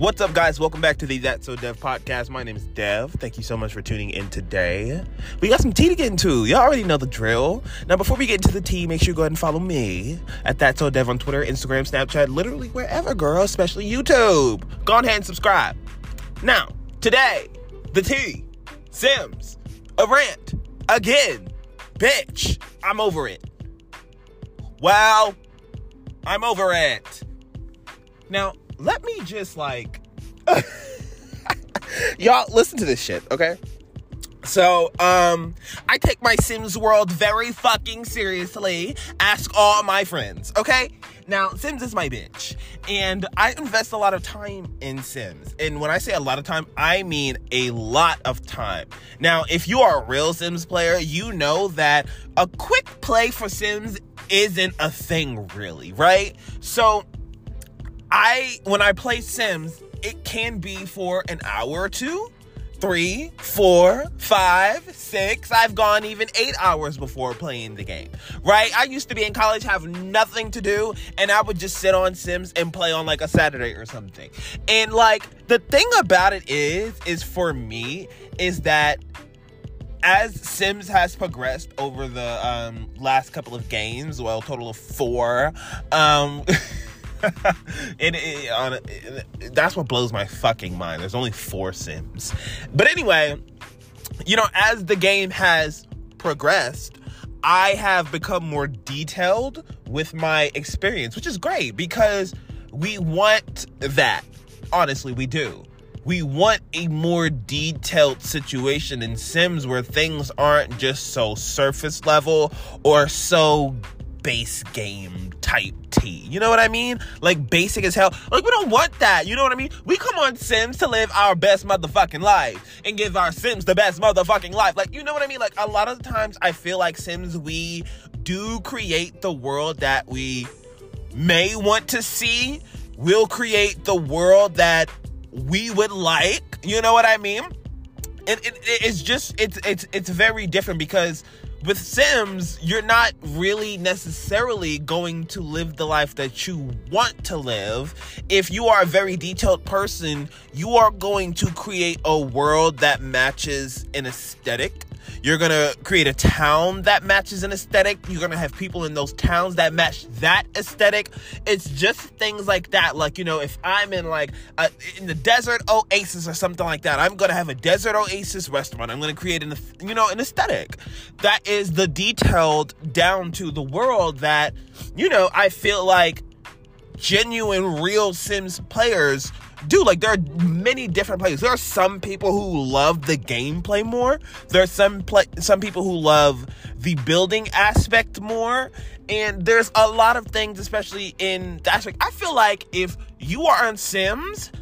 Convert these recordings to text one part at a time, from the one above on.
What's up, guys? Welcome back to the That So Dev podcast. My name is Dev. Thank you so much for tuning in today. We got some tea to get into. Y'all already know the drill. Now, before we get into the tea, make sure you go ahead and follow me at That So Dev on Twitter, Instagram, Snapchat, literally wherever, girl, especially YouTube. Go ahead and subscribe. Now, today, the tea, Sims, a rant, again, bitch. I'm over it. Well, I'm over it. Now, let me just like y'all listen to this shit, okay? So, um, I take my Sims world very fucking seriously. Ask all my friends, okay? Now, Sims is my bitch, and I invest a lot of time in Sims. And when I say a lot of time, I mean a lot of time. Now, if you are a real Sims player, you know that a quick play for Sims isn't a thing, really, right? So, I when I play Sims, it can be for an hour or two, three, four, five, six. I've gone even eight hours before playing the game. Right? I used to be in college, have nothing to do, and I would just sit on Sims and play on like a Saturday or something. And like the thing about it is, is for me, is that as Sims has progressed over the um, last couple of games, well, total of four, um, it, it, on, it, that's what blows my fucking mind. There's only four Sims. But anyway, you know, as the game has progressed, I have become more detailed with my experience, which is great because we want that. Honestly, we do. We want a more detailed situation in Sims where things aren't just so surface level or so base game type T. You know what I mean? Like basic as hell. Like we don't want that. You know what I mean? We come on Sims to live our best motherfucking life and give our Sims the best motherfucking life. Like you know what I mean? Like a lot of times I feel like Sims we do create the world that we may want to see. We'll create the world that we would like. You know what I mean? It, it, it's just it's it's it's very different because with Sims, you're not really necessarily going to live the life that you want to live. If you are a very detailed person, you are going to create a world that matches an aesthetic you're gonna create a town that matches an aesthetic. You're gonna have people in those towns that match that aesthetic. It's just things like that. Like, you know, if I'm in like a, in the desert oasis or something like that, I'm gonna have a desert oasis restaurant. I'm gonna create an, you know, an aesthetic that is the detailed down to the world that, you know, I feel like genuine real Sims players do. Like there are many different players. There are some people who love the gameplay more. There are some play some people who love the building aspect more. And there's a lot of things, especially in the aspect. I feel like if you are on Sims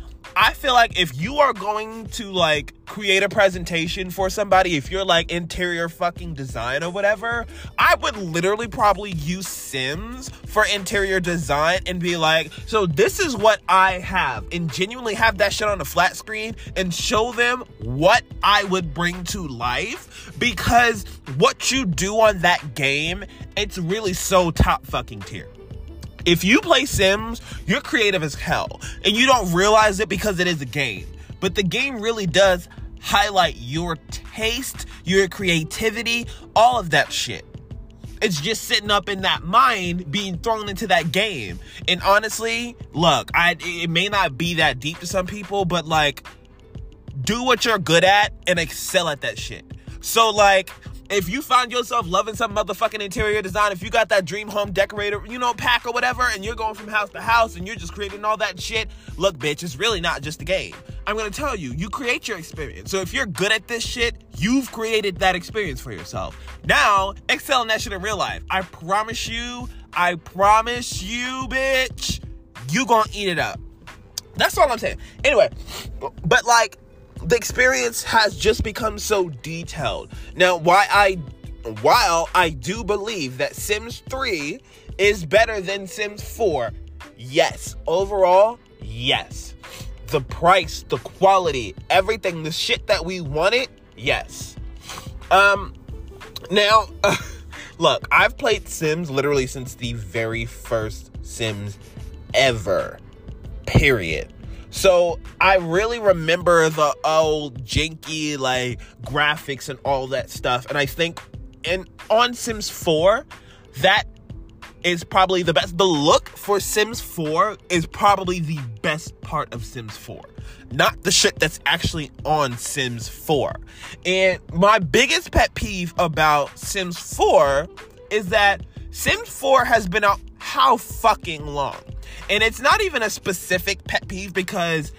I feel like if you are going to like create a presentation for somebody, if you're like interior fucking design or whatever, I would literally probably use Sims for interior design and be like, so this is what I have, and genuinely have that shit on a flat screen and show them what I would bring to life because what you do on that game, it's really so top fucking tier. If you play Sims, you're creative as hell. And you don't realize it because it is a game. But the game really does highlight your taste, your creativity, all of that shit. It's just sitting up in that mind being thrown into that game. And honestly, look, I it may not be that deep to some people, but like do what you're good at and excel at that shit. So like if you find yourself loving some motherfucking interior design, if you got that dream home decorator, you know, pack or whatever, and you're going from house to house and you're just creating all that shit, look, bitch, it's really not just a game. I'm gonna tell you, you create your experience. So if you're good at this shit, you've created that experience for yourself. Now, excel in that shit in real life. I promise you, I promise you, bitch, you gonna eat it up. That's all I'm saying. Anyway, but like, the experience has just become so detailed. Now, why I while I do believe that Sims 3 is better than Sims 4, yes. Overall, yes. The price, the quality, everything, the shit that we wanted, yes. Um now look, I've played Sims literally since the very first Sims ever. Period. So I really remember the old janky like graphics and all that stuff. And I think in on Sims 4, that is probably the best. The look for Sims 4 is probably the best part of Sims 4. Not the shit that's actually on Sims 4. And my biggest pet peeve about Sims 4 is that Sims 4 has been out how fucking long? And it's not even a specific pet peeve because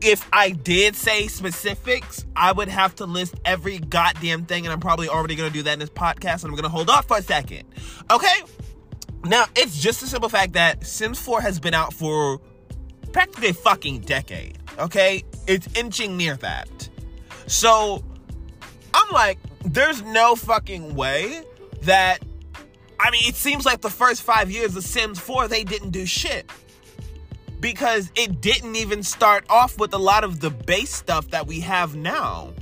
if I did say specifics, I would have to list every goddamn thing, and I'm probably already gonna do that in this podcast, and I'm gonna hold off for a second. Okay? Now, it's just a simple fact that Sims 4 has been out for practically a fucking decade. Okay? It's inching near that. So, I'm like, there's no fucking way that. I mean, it seems like the first five years of Sims 4, they didn't do shit. Because it didn't even start off with a lot of the base stuff that we have now.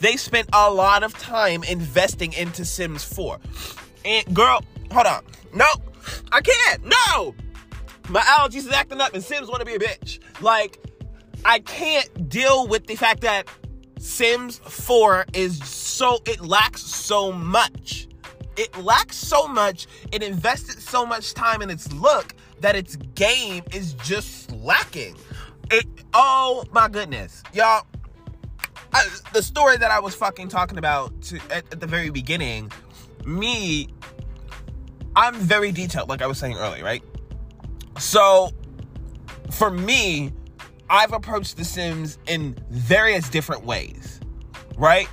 They spent a lot of time investing into Sims 4. And girl, hold on. No, I can't. No. My allergies is acting up and Sims want to be a bitch. Like, I can't deal with the fact that Sims 4 is so, it lacks so much. It lacks so much. It invested so much time in its look that its game is just lacking. It, oh my goodness. Y'all, I, the story that I was fucking talking about to, at, at the very beginning, me I'm very detailed, like I was saying earlier, right? So, for me, I've approached The Sims in various different ways, right?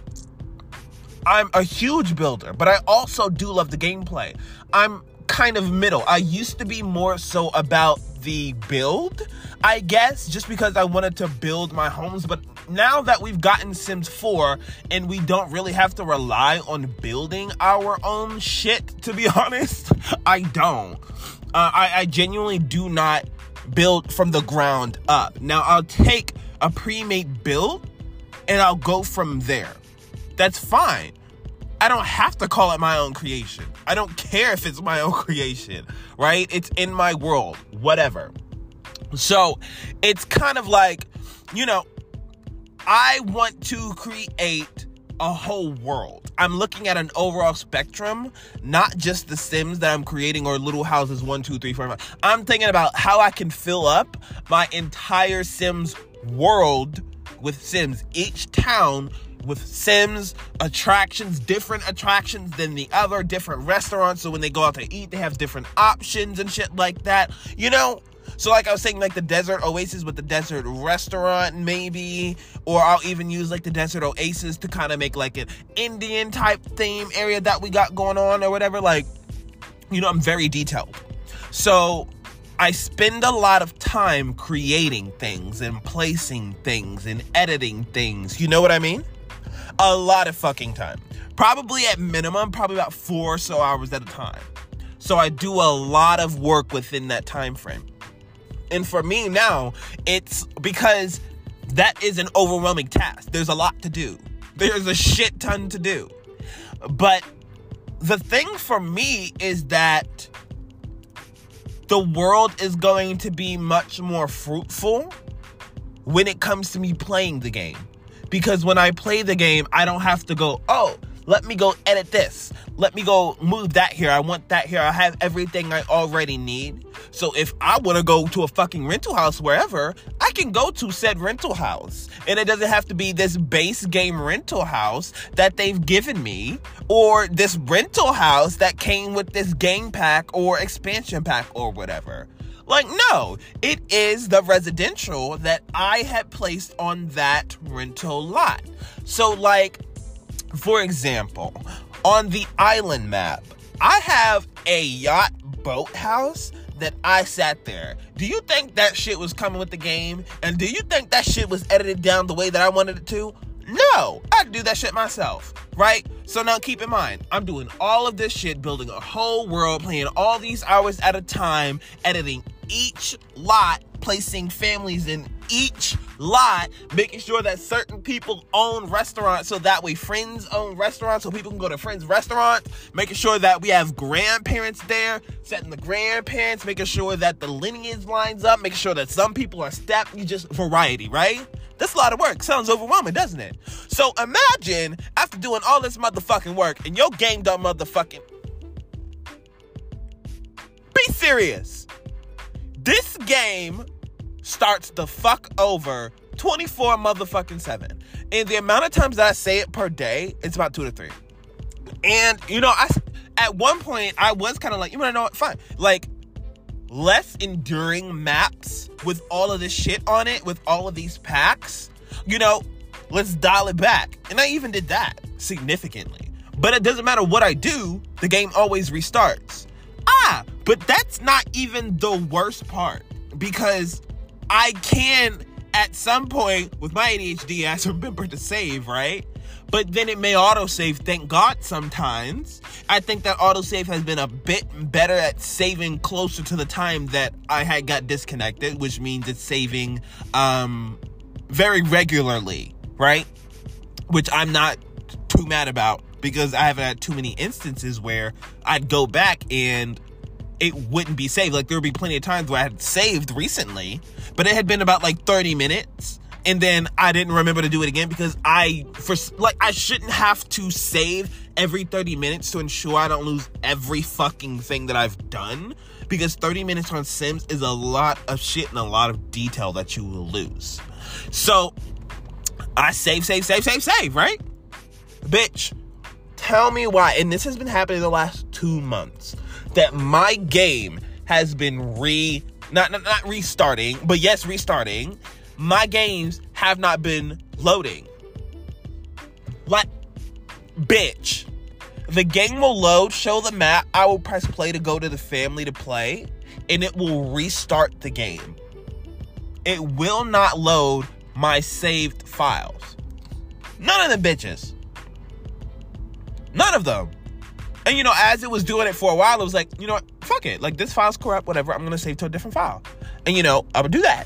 I'm a huge builder, but I also do love the gameplay. I'm kind of middle. I used to be more so about the build, I guess, just because I wanted to build my homes, but now that we've gotten Sims 4 and we don't really have to rely on building our own shit, to be honest, I don't. Uh, I, I genuinely do not build from the ground up. Now, I'll take a pre made build and I'll go from there. That's fine. I don't have to call it my own creation. I don't care if it's my own creation, right? It's in my world, whatever. So it's kind of like, you know, I want to create a whole world. I'm looking at an overall spectrum, not just the Sims that I'm creating or little houses one, two, three, four. I'm thinking about how I can fill up my entire Sims world with Sims. Each town with Sims attractions, different attractions than the other, different restaurants. So when they go out to eat, they have different options and shit like that. You know, so, like I was saying, like the desert oasis with the desert restaurant, maybe, or I'll even use like the desert oasis to kind of make like an Indian type theme area that we got going on or whatever. Like, you know, I'm very detailed. So, I spend a lot of time creating things and placing things and editing things. You know what I mean? A lot of fucking time. Probably at minimum, probably about four or so hours at a time. So I do a lot of work within that time frame. And for me now, it's because that is an overwhelming task. There's a lot to do, there's a shit ton to do. But the thing for me is that the world is going to be much more fruitful when it comes to me playing the game. Because when I play the game, I don't have to go, oh, let me go edit this. Let me go move that here. I want that here. I have everything I already need. So if I want to go to a fucking rental house wherever, I can go to said rental house. And it doesn't have to be this base game rental house that they've given me or this rental house that came with this game pack or expansion pack or whatever. Like, no, it is the residential that I had placed on that rental lot. So, like, for example, on the island map, I have a yacht boathouse that I sat there. Do you think that shit was coming with the game? And do you think that shit was edited down the way that I wanted it to? No, I'd do that shit myself, right? So now keep in mind, I'm doing all of this shit, building a whole world, playing all these hours at a time, editing each lot, placing families in each lot, making sure that certain people own restaurants so that way friends own restaurants so people can go to friends' restaurants, making sure that we have grandparents there, setting the grandparents, making sure that the lineage lines up, making sure that some people are stepped, you just variety, right? That's a lot of work. Sounds overwhelming, doesn't it? So imagine after doing all this motherfucking work and your game done motherfucking. Be serious. This game starts the fuck over 24 motherfucking 7. And the amount of times that I say it per day, it's about 2 to 3. And you know, I at one point I was kind of like, you want to know what? Fine. Like less enduring maps with all of this shit on it, with all of these packs, you know, let's dial it back. And I even did that significantly. But it doesn't matter what I do, the game always restarts. Ah, but that's not even the worst part because I can at some point with my ADHD ass remember to save, right? But then it may autosave, thank God sometimes. I think that autosave has been a bit better at saving closer to the time that I had got disconnected, which means it's saving um very regularly, right? Which I'm not too mad about because I haven't had too many instances where I'd go back and it wouldn't be saved. Like there would be plenty of times where I had saved recently, but it had been about like 30 minutes and then I didn't remember to do it again because I for like I shouldn't have to save every 30 minutes to ensure I don't lose every fucking thing that I've done because 30 minutes on Sims is a lot of shit and a lot of detail that you will lose. So I save, save, save, save, save, right? Bitch, tell me why, and this has been happening the last two months, that my game has been re not, not not restarting, but yes, restarting. My games have not been loading. Like, bitch. The game will load, show the map. I will press play to go to the family to play, and it will restart the game. It will not load my saved files. None of the bitches. None of them. And you know, as it was doing it for a while, it was like, you know what, fuck it. Like this file's corrupt, whatever. I'm gonna save to a different file. And you know, I would do that.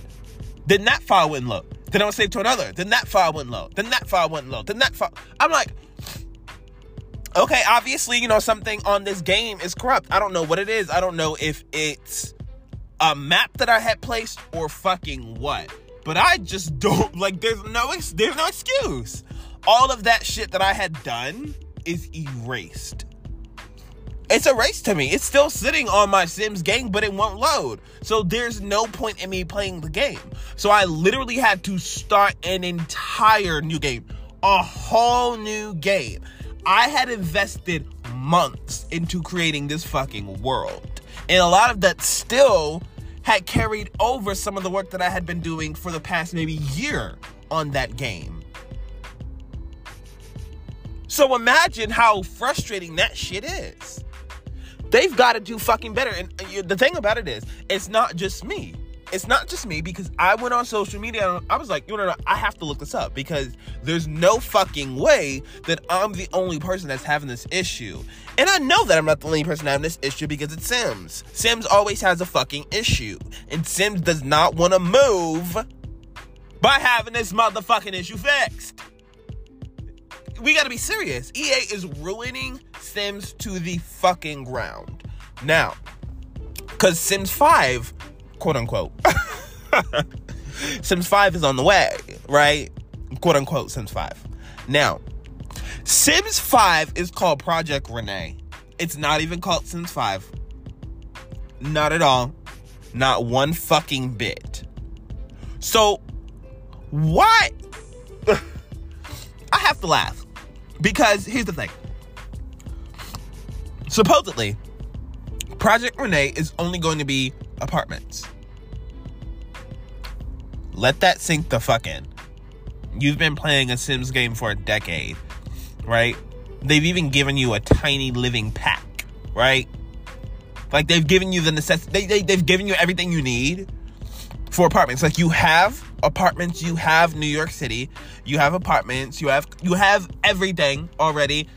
Then that file wouldn't load. Then I would save to another. Then that file wouldn't load. Then that file wouldn't load. Then that file. I'm like, okay, obviously, you know, something on this game is corrupt. I don't know what it is. I don't know if it's a map that I had placed or fucking what. But I just don't like. There's no there's no excuse. All of that shit that I had done is erased. It's erased to me. It's still sitting on my Sims game, but it won't load. So there's no point in me playing the game. So I literally had to start an entire new game, a whole new game. I had invested months into creating this fucking world. And a lot of that still had carried over some of the work that I had been doing for the past maybe year on that game. So imagine how frustrating that shit is. They've got to do fucking better. And the thing about it is, it's not just me. It's not just me because I went on social media and I was like, you know, I have to look this up because there's no fucking way that I'm the only person that's having this issue. And I know that I'm not the only person having this issue because it's Sims. Sims always has a fucking issue. And Sims does not want to move by having this motherfucking issue fixed we gotta be serious. EA is ruining Sims to the fucking ground. Now, because Sims 5, quote unquote, Sims 5 is on the way, right? Quote unquote, Sims 5. Now, Sims 5 is called Project Rene. It's not even called Sims 5. Not at all. Not one fucking bit. So, what? I have to laugh because here's the thing. Supposedly, Project Rene is only going to be apartments. Let that sink the fuck in. You've been playing a Sims game for a decade, right? They've even given you a tiny living pack, right? Like they've given you the necessity, they, they, they've given you everything you need for apartments. Like you have apartments, you have New York City, you have apartments, you have you have everything already.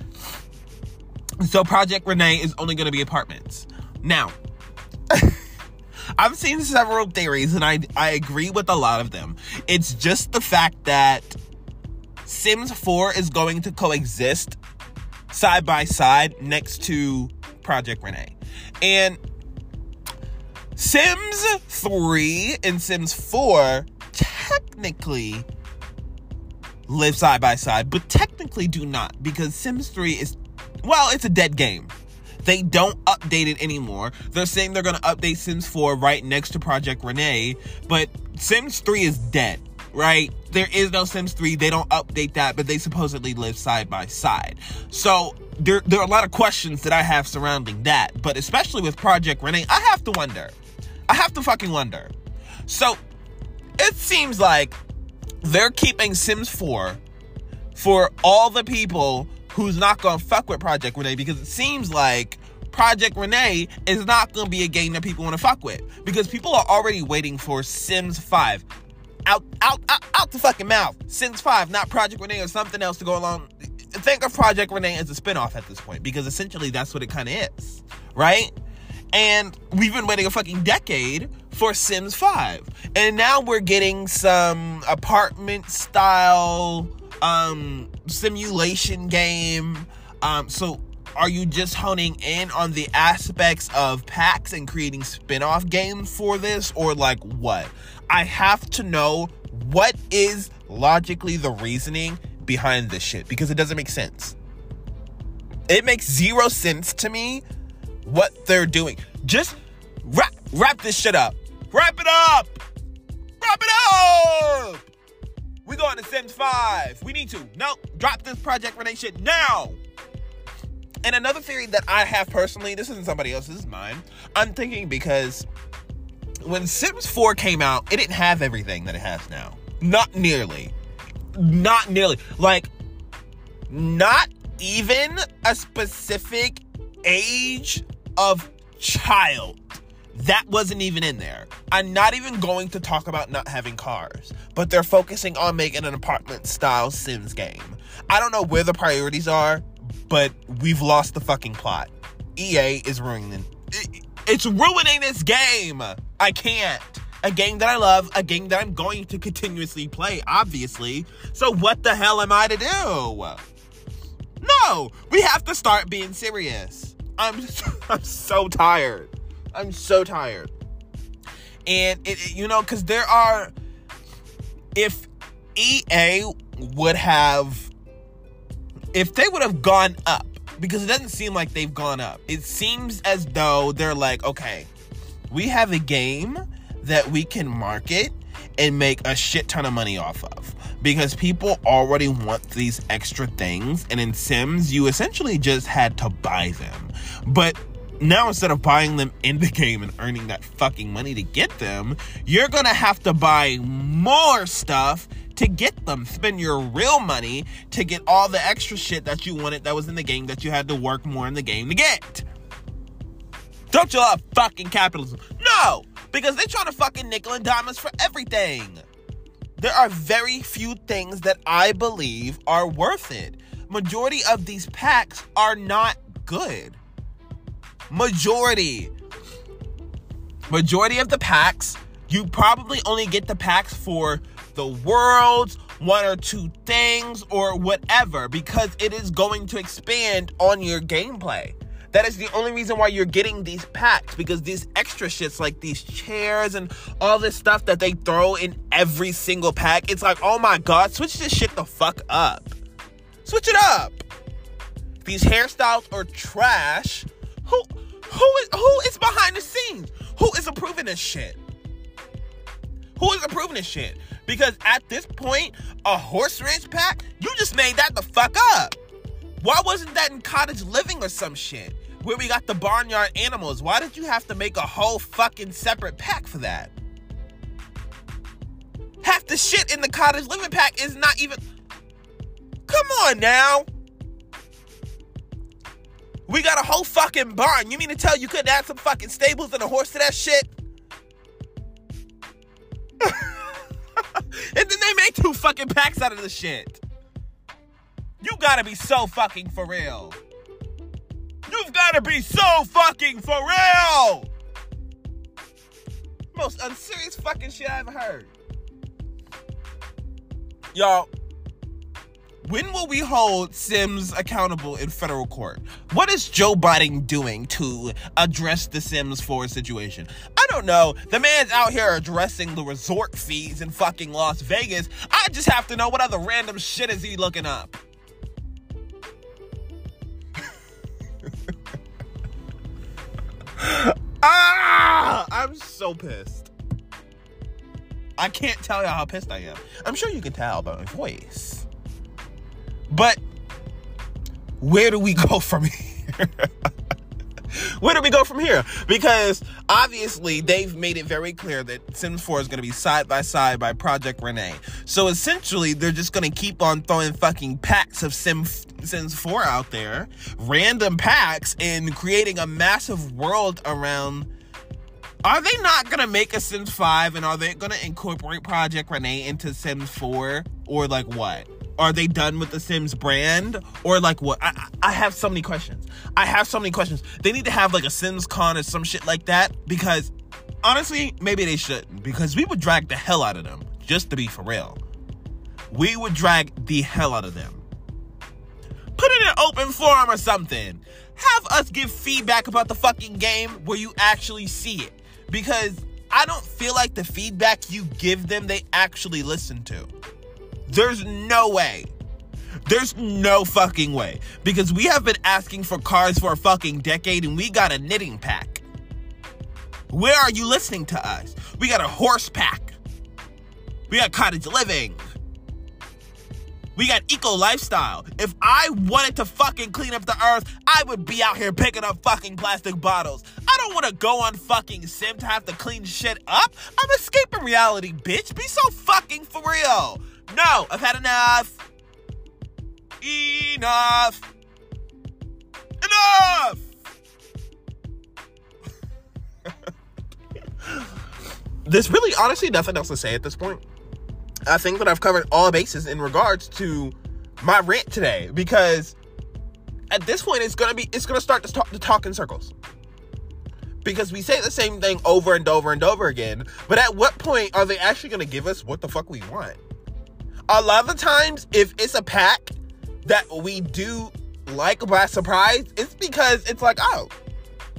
So Project Rene is only going to be apartments. Now, I've seen several theories and I I agree with a lot of them. It's just the fact that Sims 4 is going to coexist side by side next to Project Rene. And Sims 3 and Sims 4 technically live side by side, but technically do not because Sims 3 is, well, it's a dead game. They don't update it anymore. They're saying they're going to update Sims 4 right next to Project Rene, but Sims 3 is dead, right? There is no Sims 3. They don't update that, but they supposedly live side by side. So there, there are a lot of questions that I have surrounding that, but especially with Project Rene, I have to wonder. I have to fucking wonder. So it seems like they're keeping Sims 4 for all the people who's not gonna fuck with Project Rene because it seems like Project Rene is not gonna be a game that people wanna fuck with because people are already waiting for Sims 5. Out, out, out, out the fucking mouth. Sims 5, not Project Rene or something else to go along. Think of Project Rene as a spinoff at this point because essentially that's what it kind of is, right? And we've been waiting a fucking decade for Sims 5. And now we're getting some apartment style um simulation game. Um so are you just honing in on the aspects of packs and creating spin-off games for this or like what? I have to know what is logically the reasoning behind this shit because it doesn't make sense. It makes zero sense to me what they're doing. Just wrap wrap this shit up. Wrap it up. Wrap it up. We going to Sims 5. We need to. No, drop this Project Rene shit now. And another theory that I have personally, this isn't somebody else's, this is mine. I'm thinking because when Sims 4 came out, it didn't have everything that it has now. Not nearly. Not nearly. Like, not even a specific age of child. That wasn't even in there. I'm not even going to talk about not having cars, but they're focusing on making an apartment style Sims game. I don't know where the priorities are, but we've lost the fucking plot. EA is ruining it's ruining this game. I can't. A game that I love, a game that I'm going to continuously play, obviously. So what the hell am I to do? No, we have to start being serious. I'm I'm so tired. I'm so tired. And it, it you know, because there are, if EA would have, if they would have gone up, because it doesn't seem like they've gone up. It seems as though they're like, okay, we have a game that we can market and make a shit ton of money off of because people already want these extra things and in sims you essentially just had to buy them but now instead of buying them in the game and earning that fucking money to get them, you're gonna have to buy more stuff to get them. Spend your real money to get all the extra shit that you wanted that was in the game that you had to work more in the game to get. Don't you love fucking capitalism? No! Because they're trying to fucking nickel and diamonds for everything. There are very few things that I believe are worth it. Majority of these packs are not good. Majority. Majority of the packs, you probably only get the packs for the worlds, one or two things, or whatever, because it is going to expand on your gameplay. That is the only reason why you're getting these packs because these extra shits like these chairs and all this stuff that they throw in every single pack, it's like, oh my god, switch this shit the fuck up. Switch it up. These hairstyles are trash. Who who is who is behind the scenes? Who is approving this shit? Who is approving this shit? Because at this point, a horse ranch pack, you just made that the fuck up. Why wasn't that in cottage living or some shit? Where we got the barnyard animals. Why did you have to make a whole fucking separate pack for that? Half the shit in the cottage living pack is not even. Come on now. We got a whole fucking barn. You mean to tell you couldn't add some fucking stables and a horse to that shit? and then they made two fucking packs out of the shit. You gotta be so fucking for real. You've gotta be so fucking for real. most unserious fucking shit I ever heard. Y'all, when will we hold Sims accountable in federal court? What is Joe Biden doing to address the Sims 4 situation? I don't know. The man's out here addressing the resort fees in fucking Las Vegas. I just have to know what other random shit is he looking up. ah! I'm so pissed. I can't tell you how pissed I am. I'm sure you can tell by my voice. But where do we go from here? Where do we go from here? Because obviously they've made it very clear that Sims 4 is going to be side by side by Project Rene. So essentially, they're just going to keep on throwing fucking packs of Sim Sims 4 out there, random packs, and creating a massive world around. Are they not gonna make a Sims 5 and are they gonna incorporate Project Rene into Sims 4? Or like what? Are they done with the Sims brand? Or like what? I, I have so many questions. I have so many questions. They need to have like a Sims Con or some shit like that because honestly, maybe they shouldn't because we would drag the hell out of them, just to be for real. We would drag the hell out of them. Put it in an open forum or something. Have us give feedback about the fucking game where you actually see it. Because I don't feel like the feedback you give them, they actually listen to. There's no way. There's no fucking way. Because we have been asking for cars for a fucking decade and we got a knitting pack. Where are you listening to us? We got a horse pack. We got cottage living. We got eco lifestyle. If I wanted to fucking clean up the earth, I would be out here picking up fucking plastic bottles. I don't want to go on fucking sim to have to clean shit up. I'm escaping reality, bitch. Be so fucking for real. No, I've had enough. Enough. Enough. There's really honestly nothing else to say at this point. I think that I've covered all bases in regards to my rant today because at this point it's gonna be it's gonna start to talk, to talk in circles because we say the same thing over and over and over again. But at what point are they actually gonna give us what the fuck we want? A lot of the times, if it's a pack that we do like by surprise, it's because it's like, oh,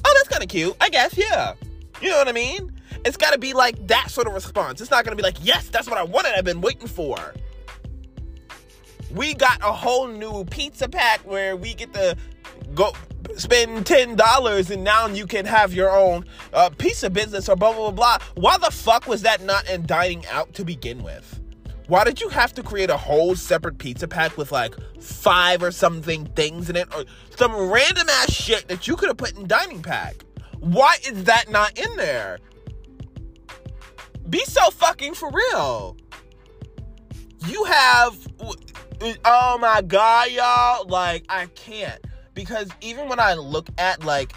oh, that's kind of cute. I guess, yeah. You know what I mean? It's got to be like that sort of response. It's not going to be like, yes, that's what I wanted. I've been waiting for. We got a whole new pizza pack where we get to go spend ten dollars and now you can have your own uh, of business or blah blah blah blah. Why the fuck was that not in dining out to begin with? Why did you have to create a whole separate pizza pack with like five or something things in it or some random ass shit that you could have put in dining pack? Why is that not in there? Be so fucking for real. You have oh my god, y'all, like I can't because even when I look at like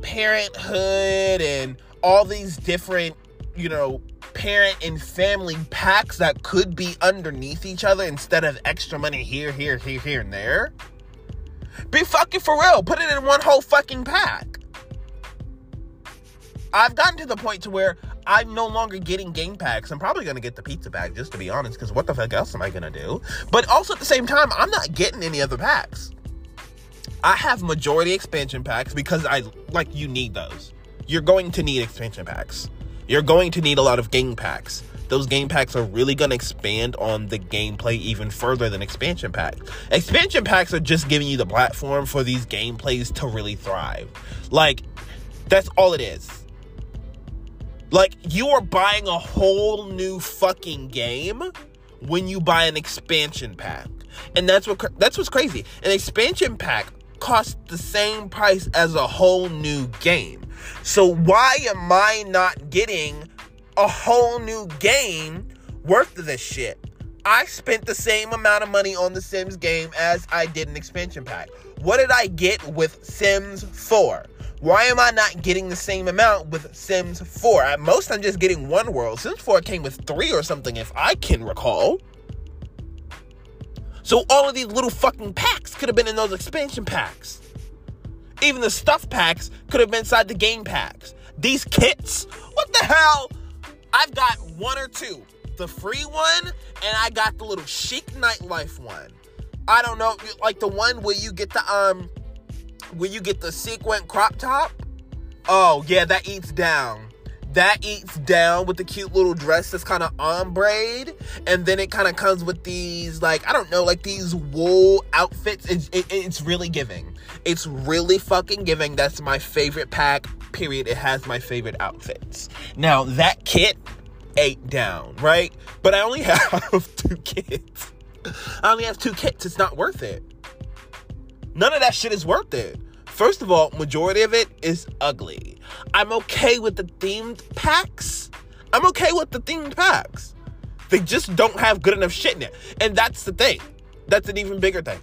parenthood and all these different, you know, parent and family packs that could be underneath each other instead of extra money here, here, here, here, and there. Be fucking for real. Put it in one whole fucking pack. I've gotten to the point to where I'm no longer getting game packs. I'm probably gonna get the pizza bag just to be honest, because what the fuck else am I gonna do? But also at the same time, I'm not getting any other packs. I have majority expansion packs because I like you need those. You're going to need expansion packs. You're going to need a lot of game packs. Those game packs are really going to expand on the gameplay even further than expansion packs. Expansion packs are just giving you the platform for these gameplays to really thrive. Like, that's all it is. Like, you are buying a whole new fucking game when you buy an expansion pack. And that's what that's what's crazy. An expansion pack costs the same price as a whole new game. So why am I not getting a whole new game worth of this shit? I spent the same amount of money on the Sims game as I did an expansion pack. What did I get with Sims 4? Why am I not getting the same amount with Sims 4? At most, I'm just getting one world. Sims 4 came with three or something, if I can recall. So all of these little fucking packs could have been in those expansion packs. Even the stuff packs could have been inside the game packs. These kits, what the hell? I've got one or two. The free one, and I got the little chic nightlife one. I don't know, like the one where you get the um where you get the sequin crop top. Oh yeah, that eats down that eats down with the cute little dress that's kind of ombre and then it kind of comes with these like i don't know like these wool outfits. It's, it, it's really giving. It's really fucking giving. That's my favorite pack period. It has my favorite outfits. Now that kit ate down right? But i only have two kits. I only have two kits. It's not worth it. None of that shit is worth it First of all, majority of it is ugly. I'm okay with the themed packs. I'm okay with the themed packs. They just don't have good enough shit in it. And that's the thing. That's an even bigger thing.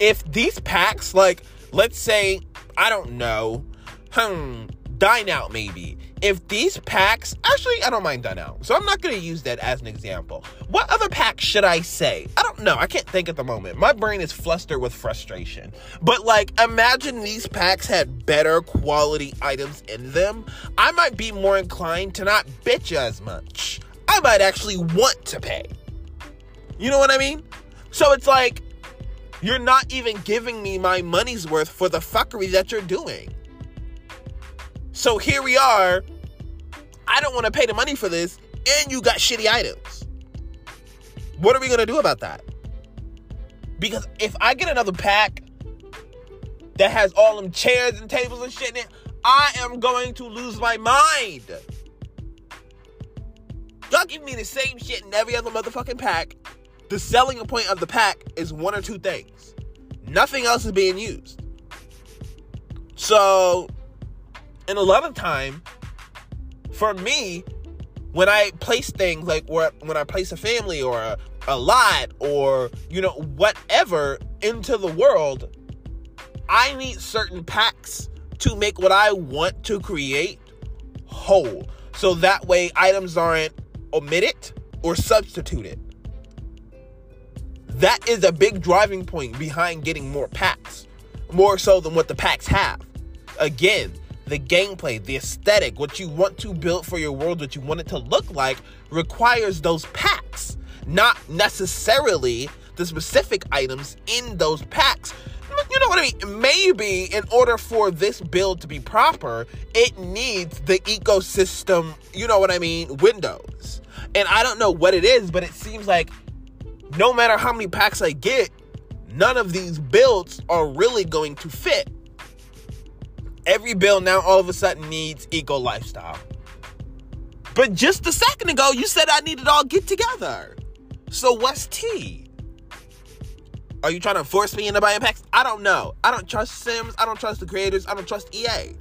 If these packs, like, let's say, I don't know, hmm, dine out maybe. If these packs actually i don't mind dine out. So i'm not going to use that as an example. What other pack should i say? I don't know. I can't think at the moment. My brain is flustered with frustration. But like imagine these packs had better quality items in them. I might be more inclined to not bitch as much. I might actually want to pay. You know what i mean? So it's like you're not even giving me my money's worth for the fuckery that you're doing so here we are. I don't want to pay the money for this, and you got shitty items. What are we going to do about that? Because if I get another pack that has all them chairs and tables and shit in it, I am going to lose my mind. Y'all give me the same shit in every other motherfucking pack. The selling point of the pack is one or two things. Nothing else is being used. So and a lot of time, for me, when I place things like when I place a family or a, a lot or you know whatever into the world, I need certain packs to make what I want to create whole. So that way items aren't omitted or substituted. That is a big driving point behind getting more packs, more so than what the packs have. Again, the gameplay, the aesthetic, what you want to build for your world, what you want it to look like, requires those packs, not necessarily the specific items in those packs. You know what I mean? Maybe in order for this build to be proper, it needs the ecosystem, you know what I mean, windows. And I don't know what it is, but it seems like no matter how many packs I get, none of these builds are really going to fit every bill now all of a sudden needs eco lifestyle. But just a second ago, you said I needed all get together. So what's T? Are you trying to force me into buying packs? I don't know. I don't trust Sims. I don't trust the creators. I don't trust EA.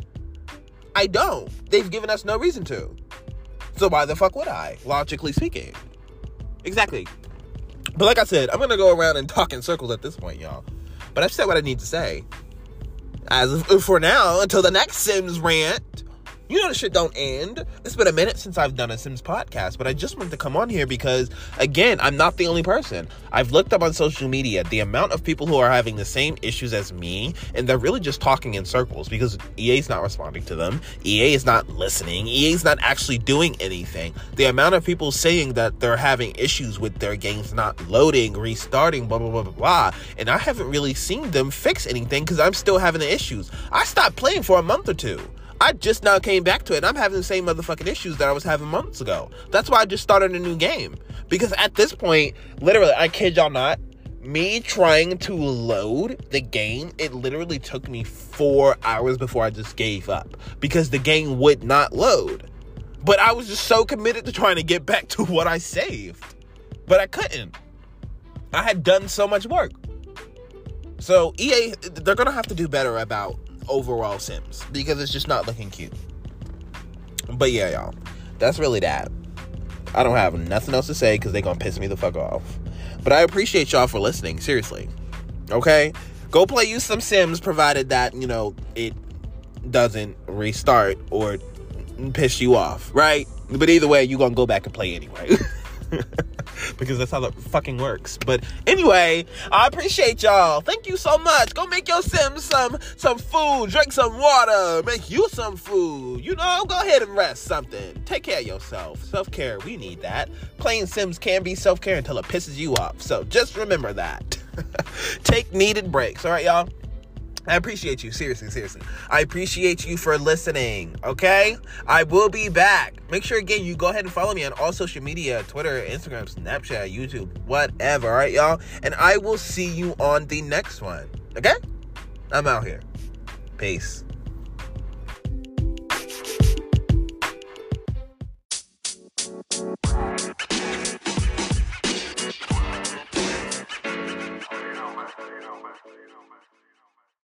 I don't. They've given us no reason to. So why the fuck would I, logically speaking? Exactly. But like I said, I'm gonna go around and talk in circles at this point, y'all. But I've said what I need to say as for now until the next Sims rant. You know the shit don't end. It's been a minute since I've done a Sims podcast, but I just wanted to come on here because, again, I'm not the only person. I've looked up on social media the amount of people who are having the same issues as me, and they're really just talking in circles because EA's not responding to them. EA is not listening. EA's not actually doing anything. The amount of people saying that they're having issues with their games not loading, restarting, blah, blah, blah, blah, blah. And I haven't really seen them fix anything because I'm still having the issues. I stopped playing for a month or two. I just now came back to it. I'm having the same motherfucking issues that I was having months ago. That's why I just started a new game. Because at this point, literally, I kid y'all not, me trying to load the game, it literally took me four hours before I just gave up. Because the game would not load. But I was just so committed to trying to get back to what I saved. But I couldn't. I had done so much work. So EA, they're gonna have to do better about overall Sims because it's just not looking cute. But yeah, y'all, that's really that. I don't have nothing else to say because they're gonna piss me the fuck off. But I appreciate y'all for listening, seriously. Okay? Go play you some Sims provided that, you know, it doesn't restart or piss you off, right? But either way, you're gonna go back and play anyway. because that's how it fucking works. But anyway, I appreciate y'all. Thank you so much. Go make your Sims some some food, drink some water, make you some food. You know, go ahead and rest something. Take care of yourself. Self care, we need that. Playing Sims can be self care until it pisses you off. So just remember that. Take needed breaks. All right, y'all. I appreciate you. Seriously, seriously. I appreciate you for listening. Okay? I will be back. Make sure again you go ahead and follow me on all social media, Twitter, Instagram, Snapchat, YouTube, whatever. All right, y'all? And I will see you on the next one. Okay? I'm out here. Peace.